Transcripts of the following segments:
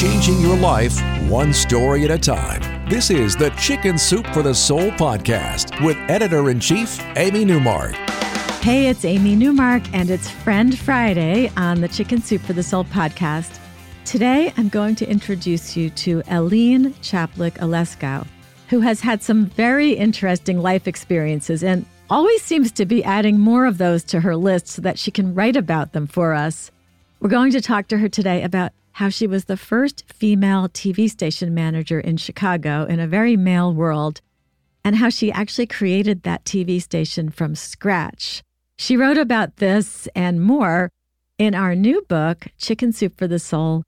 changing your life one story at a time. This is the Chicken Soup for the Soul podcast with editor in chief, Amy Newmark. Hey, it's Amy Newmark, and it's Friend Friday on the Chicken Soup for the Soul podcast. Today, I'm going to introduce you to Elynne Chaplik Aleskow, who has had some very interesting life experiences and always seems to be adding more of those to her list so that she can write about them for us. We're going to talk to her today about how she was the first female TV station manager in Chicago in a very male world, and how she actually created that TV station from scratch. She wrote about this and more in our new book, Chicken Soup for the Soul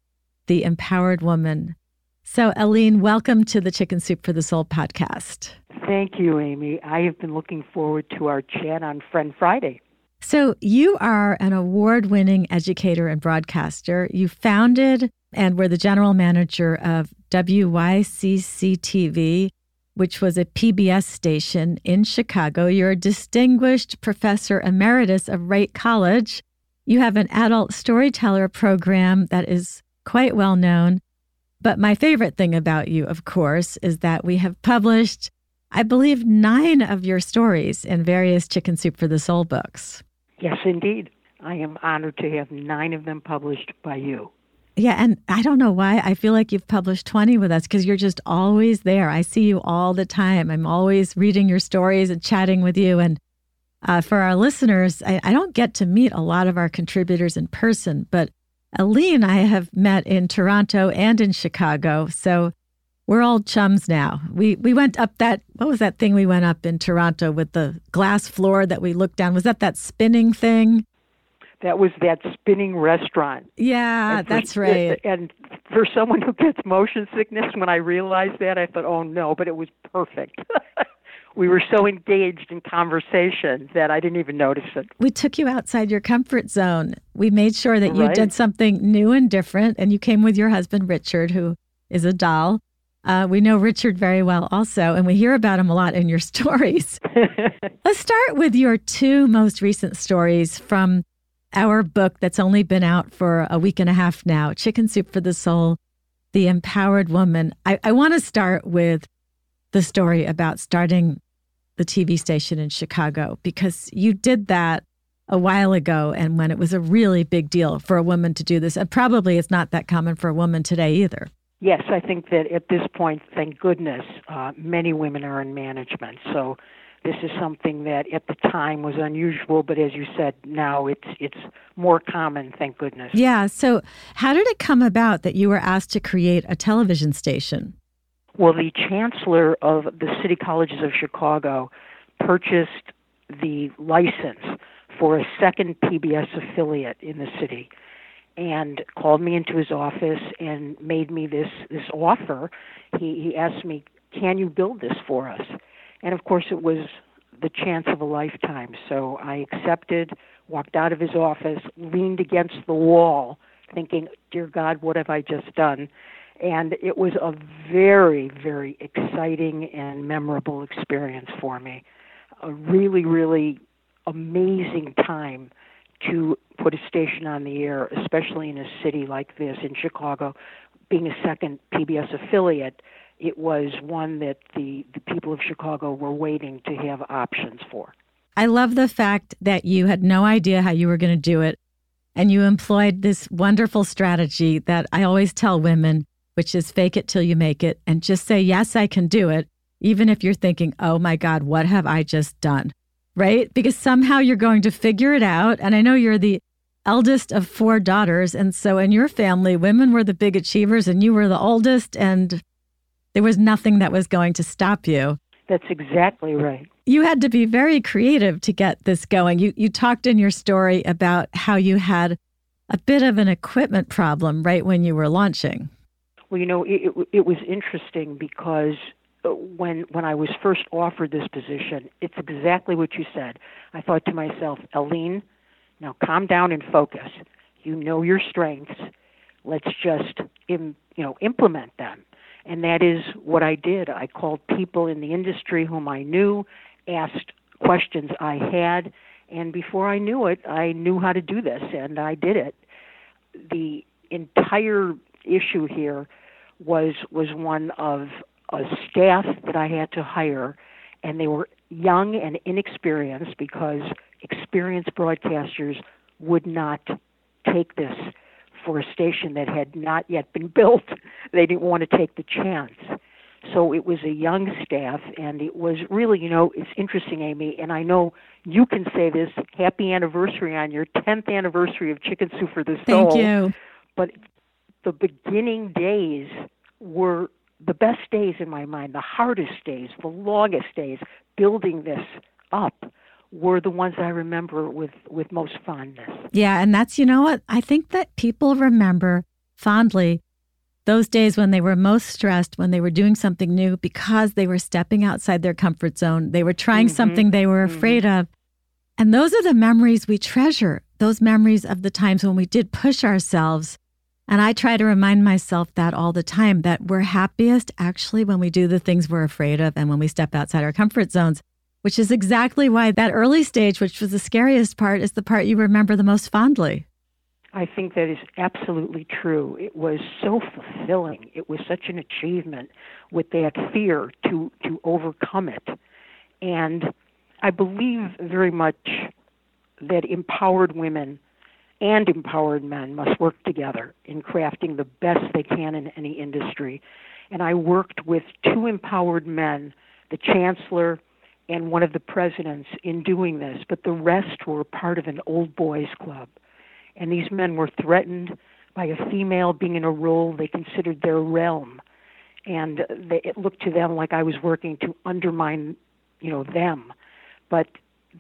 The Empowered Woman. So, Elynne, welcome to the Chicken Soup for the Soul podcast. Thank you, Amy. I have been looking forward to our chat on Friend Friday. So, you are an award winning educator and broadcaster. You founded and were the general manager of WYCC TV, which was a PBS station in Chicago. You're a distinguished professor emeritus of Wright College. You have an adult storyteller program that is quite well known. But my favorite thing about you, of course, is that we have published, I believe, nine of your stories in various Chicken Soup for the Soul books. Yes, indeed. I am honored to have nine of them published by you. Yeah, and I don't know why I feel like you've published 20 with us because you're just always there. I see you all the time. I'm always reading your stories and chatting with you. And uh, for our listeners, I, I don't get to meet a lot of our contributors in person, but Elynne I have met in Toronto and in Chicago. So we're all chums now. We we went up that what was that thing we went up in Toronto with the glass floor that we looked down? Was that that spinning thing? That was that spinning restaurant. Yeah, for, that's right. Uh, and for someone who gets motion sickness, when I realized that, I thought, "Oh no!" But it was perfect. we were so engaged in conversation that I didn't even notice it. We took you outside your comfort zone. We made sure that you right. did something new and different, and you came with your husband Richard, who is a doll uh, we know Richard very well also, and we hear about him a lot in your stories. Let's start with your two most recent stories from our book that's only been out for a week and a half now Chicken Soup for the Soul, The Empowered Woman. I, I want to start with the story about starting the TV station in Chicago because you did that a while ago and when it was a really big deal for a woman to do this. And probably it's not that common for a woman today either yes, I think that at this point, thank goodness, uh, many women are in management. So this is something that at the time was unusual, but as you said, now it's it's more common. Thank goodness. Yeah. So how did it come about that you were asked to create a television station? Well, the chancellor of the City Colleges of Chicago purchased the license for a second PBS affiliate in the city and called me into his office and made me this this offer. He he asked me, "Can you build this for us?" And of course, it was the chance of a lifetime. So I accepted, walked out of his office, leaned against the wall, thinking, "Dear God, what have I just done?" And it was a very, very exciting and memorable experience for me. A really, really amazing time to put a station on the air, especially in a city like this, in Chicago, being a second PBS affiliate, it was one that the, the people of Chicago were waiting to have options for. I love the fact that you had no idea how you were going to do it. And you employed this wonderful strategy that I always tell women, which is fake it till you make it and just say, Yes, I can do it. Even if you're thinking, Oh my God, what have I just done? Right? Because somehow you're going to figure it out. And I know you're the eldest of four daughters. And so in your family, women were the big achievers and you were the oldest, and there was nothing that was going to stop you. That's exactly right. You had to be very creative to get this going. You, you talked in your story about how you had a bit of an equipment problem right when you were launching. Well, you know, it, it, it was interesting because when when I was first offered this position, it's exactly what you said. I thought to myself, Elynne, now calm down and focus. You know your strengths. Let's just Im, you know implement them. And that is what I did. I called people in the industry whom I knew, asked questions I had, and before I knew it, I knew how to do this, and I did it. The entire issue here was was one of a staff that I had to hire, and they were young and inexperienced because experienced broadcasters would not take this for a station that had not yet been built. They didn't want to take the chance. So it was a young staff, and it was really, you know, it's interesting, Amy, and I know you can say this happy anniversary on your 10th anniversary of Chicken Soup for the Soul. Thank you. But the beginning days were the best days in my mind, the hardest days, the longest days building this up were the ones I remember with, with most fondness. Yeah, and that's, you know what? I think that people remember fondly those days when they were most stressed, when they were doing something new because they were stepping outside their comfort zone. They were trying mm-hmm. something they were mm-hmm. afraid of. And those are the memories we treasure, those memories of the times when we did push ourselves. And I try to remind myself that all the time that we're happiest actually when we do the things we're afraid of and when we step outside our comfort zones, which is exactly why that early stage, which was the scariest part, is the part you remember the most fondly. I think that is absolutely true. It was so fulfilling. It was such an achievement with that fear to to overcome it. And I believe very much that empowered women and empowered men must work together in crafting the best they can in any industry. And I worked with two empowered men, the chancellor and one of the presidents, in doing this, but the rest were part of an old boys club. And these men were threatened by a female being in a role they considered their realm, and they, it looked to them like I was working to undermine, you know, them, but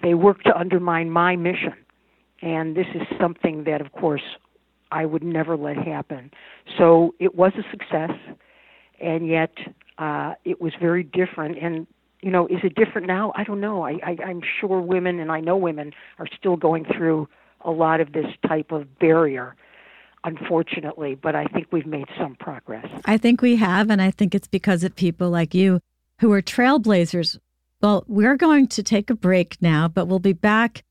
they worked to undermine my mission, and this is something that, of course, I would never let happen. So it was a success, and yet uh, it was very different. And you know, is it different now? I don't know. I, I I'm sure women, and I know women, are still going through a lot of this type of barrier unfortunately, but I think we've made some progress. I think we have, and I think it's because of people like you who are trailblazers. Well, we're going to take a break now, but we'll be back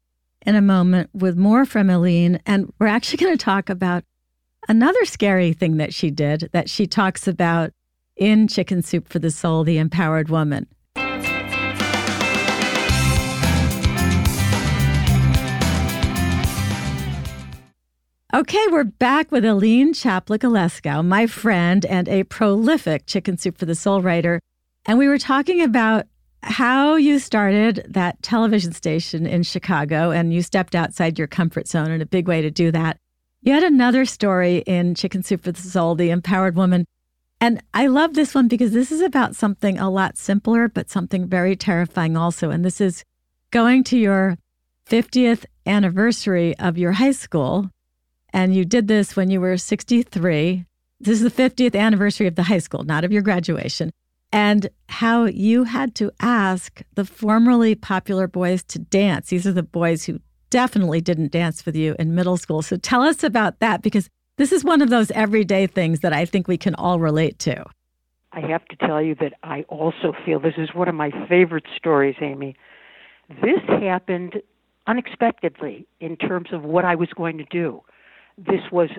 in a moment with more from Elynne, and we're actually going to talk about another scary thing that she did that she talks about in Chicken Soup for the Soul, the Empowered Woman. Okay, we're back with Elynne Chaplik Aleskow, my friend and a prolific Chicken Soup for the Soul writer. And we were talking about how you started that television station in Chicago and you stepped outside your comfort zone and a big way to do that. You had another story in Chicken Soup for the Soul, The Empowered Woman. And I love this one because this is about something a lot simpler, but something very terrifying also. And this is going to your 50th anniversary of your high school and you did this when you were 63. This is the 50th anniversary of the high school, not of your graduation. And how you had to ask the formerly popular boys to dance. These are the boys who definitely didn't dance with you in middle school. So tell us about that because this is one of those everyday things that I think we can all relate to. I have to tell you that I also feel this is one of my favorite stories, Amy. This happened unexpectedly in terms of what I was going to do this was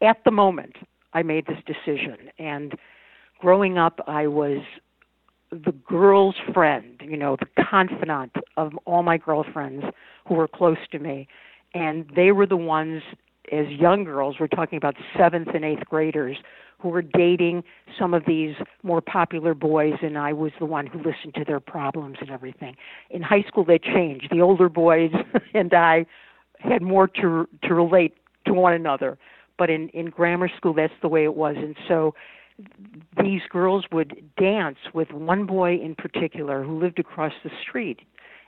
at the moment I made this decision. And growing up, I was the girl's friend, you know, the confidant of all my girlfriends who were close to me. And they were the ones, as young girls, we're talking about seventh and eighth graders, who were dating some of these more popular boys, and I was the one who listened to their problems and everything. In high school, they changed. The older boys and I had more to to relate to one another. But in in grammar school, that's the way it was, and so these girls would dance with one boy in particular who lived across the street,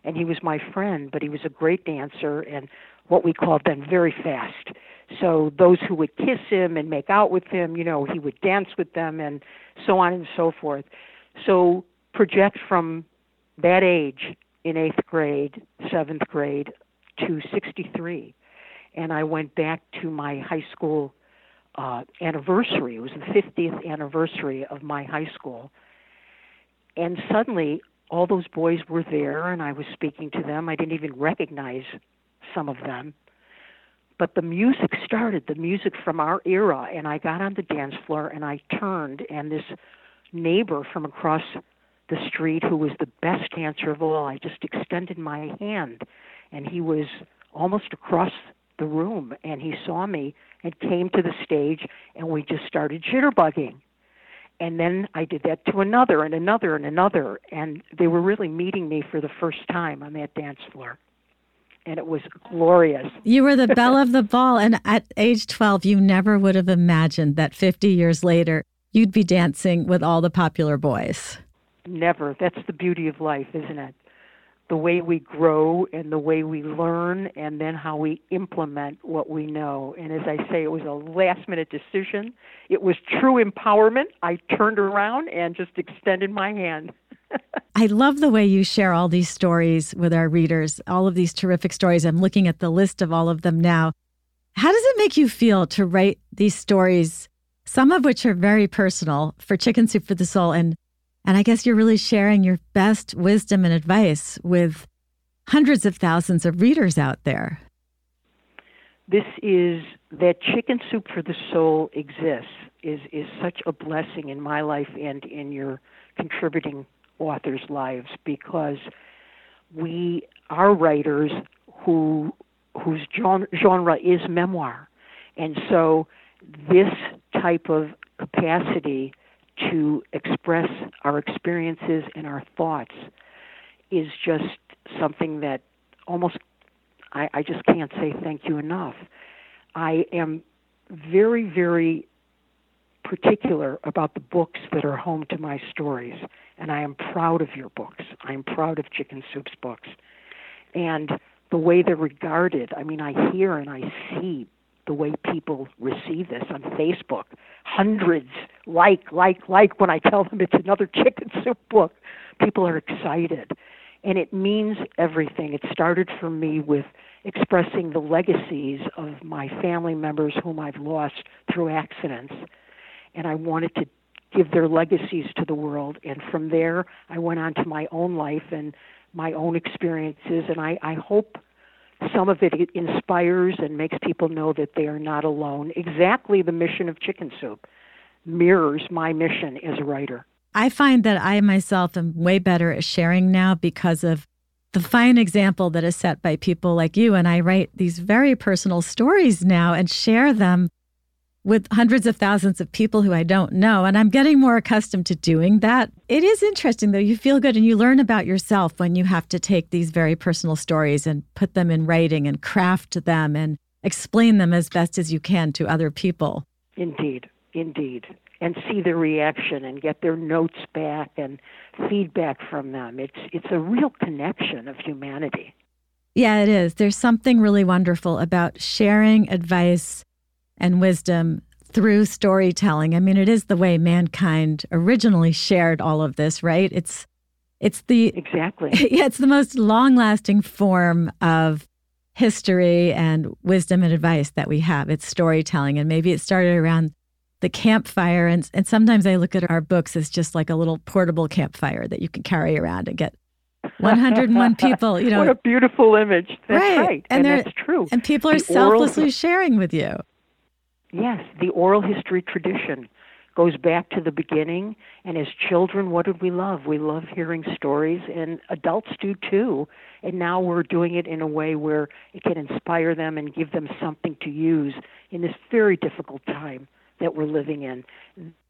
and he was my friend, but he was a great dancer and what we called then very fast. So those who would kiss him and make out with him, you know, he would dance with them and so on and so forth. So project from that age in eighth grade, seventh grade, to 63. And I went back to my high school uh, anniversary. It was the 50th anniversary of my high school. And suddenly, all those boys were there, and I was speaking to them. I didn't even recognize some of them. but the music started, the music from our era, and I got on the dance floor and I turned, and this neighbor from across the street who was the best dancer of all, I just extended my hand, and he was almost across the room, and he saw me and came to the stage, and we just started jitterbugging. And then I did that to another and another and another, and they were really meeting me for the first time on that dance floor and it was glorious. You were the belle of the ball. And at age 12, you never would have imagined that 50 years later, you'd be dancing with all the popular boys. Never. That's the beauty of life, isn't it? The way we grow and the way we learn, and then how we implement what we know. And as I say, it was a last minute decision. It was true empowerment. I turned around and just extended my hand. I love the way you share all these stories with our readers, all of these terrific stories. I'm looking at the list of all of them now. How does it make you feel to write these stories, some of which are very personal for Chicken Soup for the Soul? And, and I guess you're really sharing your best wisdom and advice with hundreds of thousands of readers out there. This is that Chicken Soup for the Soul exists is, is such a blessing in my life and in your contributing authors' lives because we are writers who whose genre is memoir, and so this type of capacity to express our experiences and our thoughts is just something that almost I, I just can't say thank you enough. I am very, very particular about the books that are home to my stories, and I am proud of your books. I am proud of Chicken Soup's books. And the way they're regarded, I mean, I hear and I see the way people receive this on Facebook. Hundreds like, like, like when I tell them it's another Chicken Soup book. People are excited. And it means everything. It started for me with expressing the legacies of my family members whom I've lost through accidents and I wanted to give their legacies to the world. And from there, I went on to my own life and my own experiences, and I, I hope some of it inspires and makes people know that they are not alone. Exactly the mission of Chicken Soup mirrors my mission as a writer. I find that I myself am way better at sharing now because of the fine example that is set by people like you. And I write these very personal stories now and share them with hundreds of thousands of people who I don't know. And I'm getting more accustomed to doing that. It is interesting, though. You feel good and you learn about yourself when you have to take these very personal stories and put them in writing and craft them and explain them as best as you can to other people. Indeed, indeed. And see their reaction and get their notes back and feedback from them. It's it's a real connection of humanity. Yeah, it is. There's something really wonderful about sharing advice and wisdom through storytelling. I mean, it is the way mankind originally shared all of this, right? It's it's the Exactly. Yeah, it's the most long-lasting form of history and wisdom and advice that we have. It's storytelling and maybe it started around the campfire and and sometimes I look at our books as just like a little portable campfire that you can carry around and get 101 people, you know. What a beautiful image. That's right. right. And, and that's true. And people are the selflessly oral... sharing with you. Yes, the oral history tradition goes back to the beginning. And as children, what did we love? We love hearing stories, and adults do too. And now we're doing it in a way where it can inspire them and give them something to use in this very difficult time that we're living in.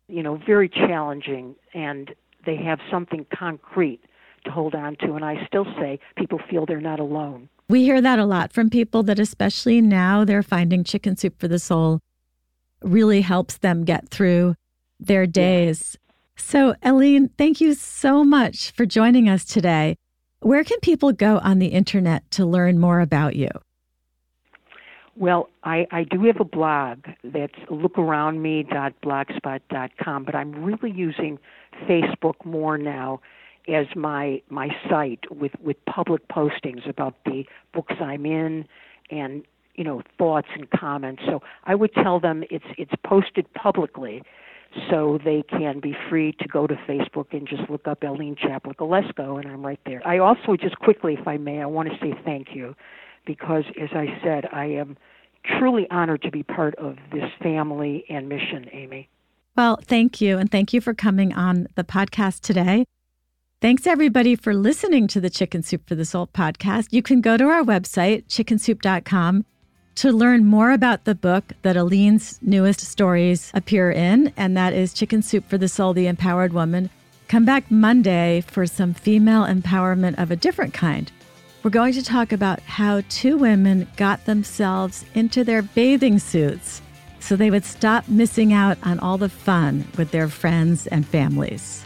You know, very challenging, and they have something concrete to hold on to. And I still say people feel they're not alone. We hear that a lot from people that, especially now, they're finding chicken soup for the soul really helps them get through their days. Yeah. So, Elynne, thank you so much for joining us today. Where can people go on the internet to learn more about you? Well, I, I do have a blog that's lookaroundme.blogspot.com, but I'm really using Facebook more now as my my site with, with public postings about the books I'm in and you know thoughts and comments. So I would tell them it's it's posted publicly, so they can be free to go to Facebook and just look up Elynne Chaplik Aleskow, and I'm right there. I also just quickly, if I may, I want to say thank you, because as I said, I am truly honored to be part of this family and mission, Amy. Well, thank you. And thank you for coming on the podcast today. Thanks, everybody, for listening to the Chicken Soup for the Soul podcast. You can go to our website, chickensoup.com, to learn more about the book that Elynne's newest stories appear in, and that is Chicken Soup for the Soul, The Empowered Woman. Come back Monday for some female empowerment of a different kind. We're going to talk about how two women got themselves into their bathing suits so they would stop missing out on all the fun with their friends and families.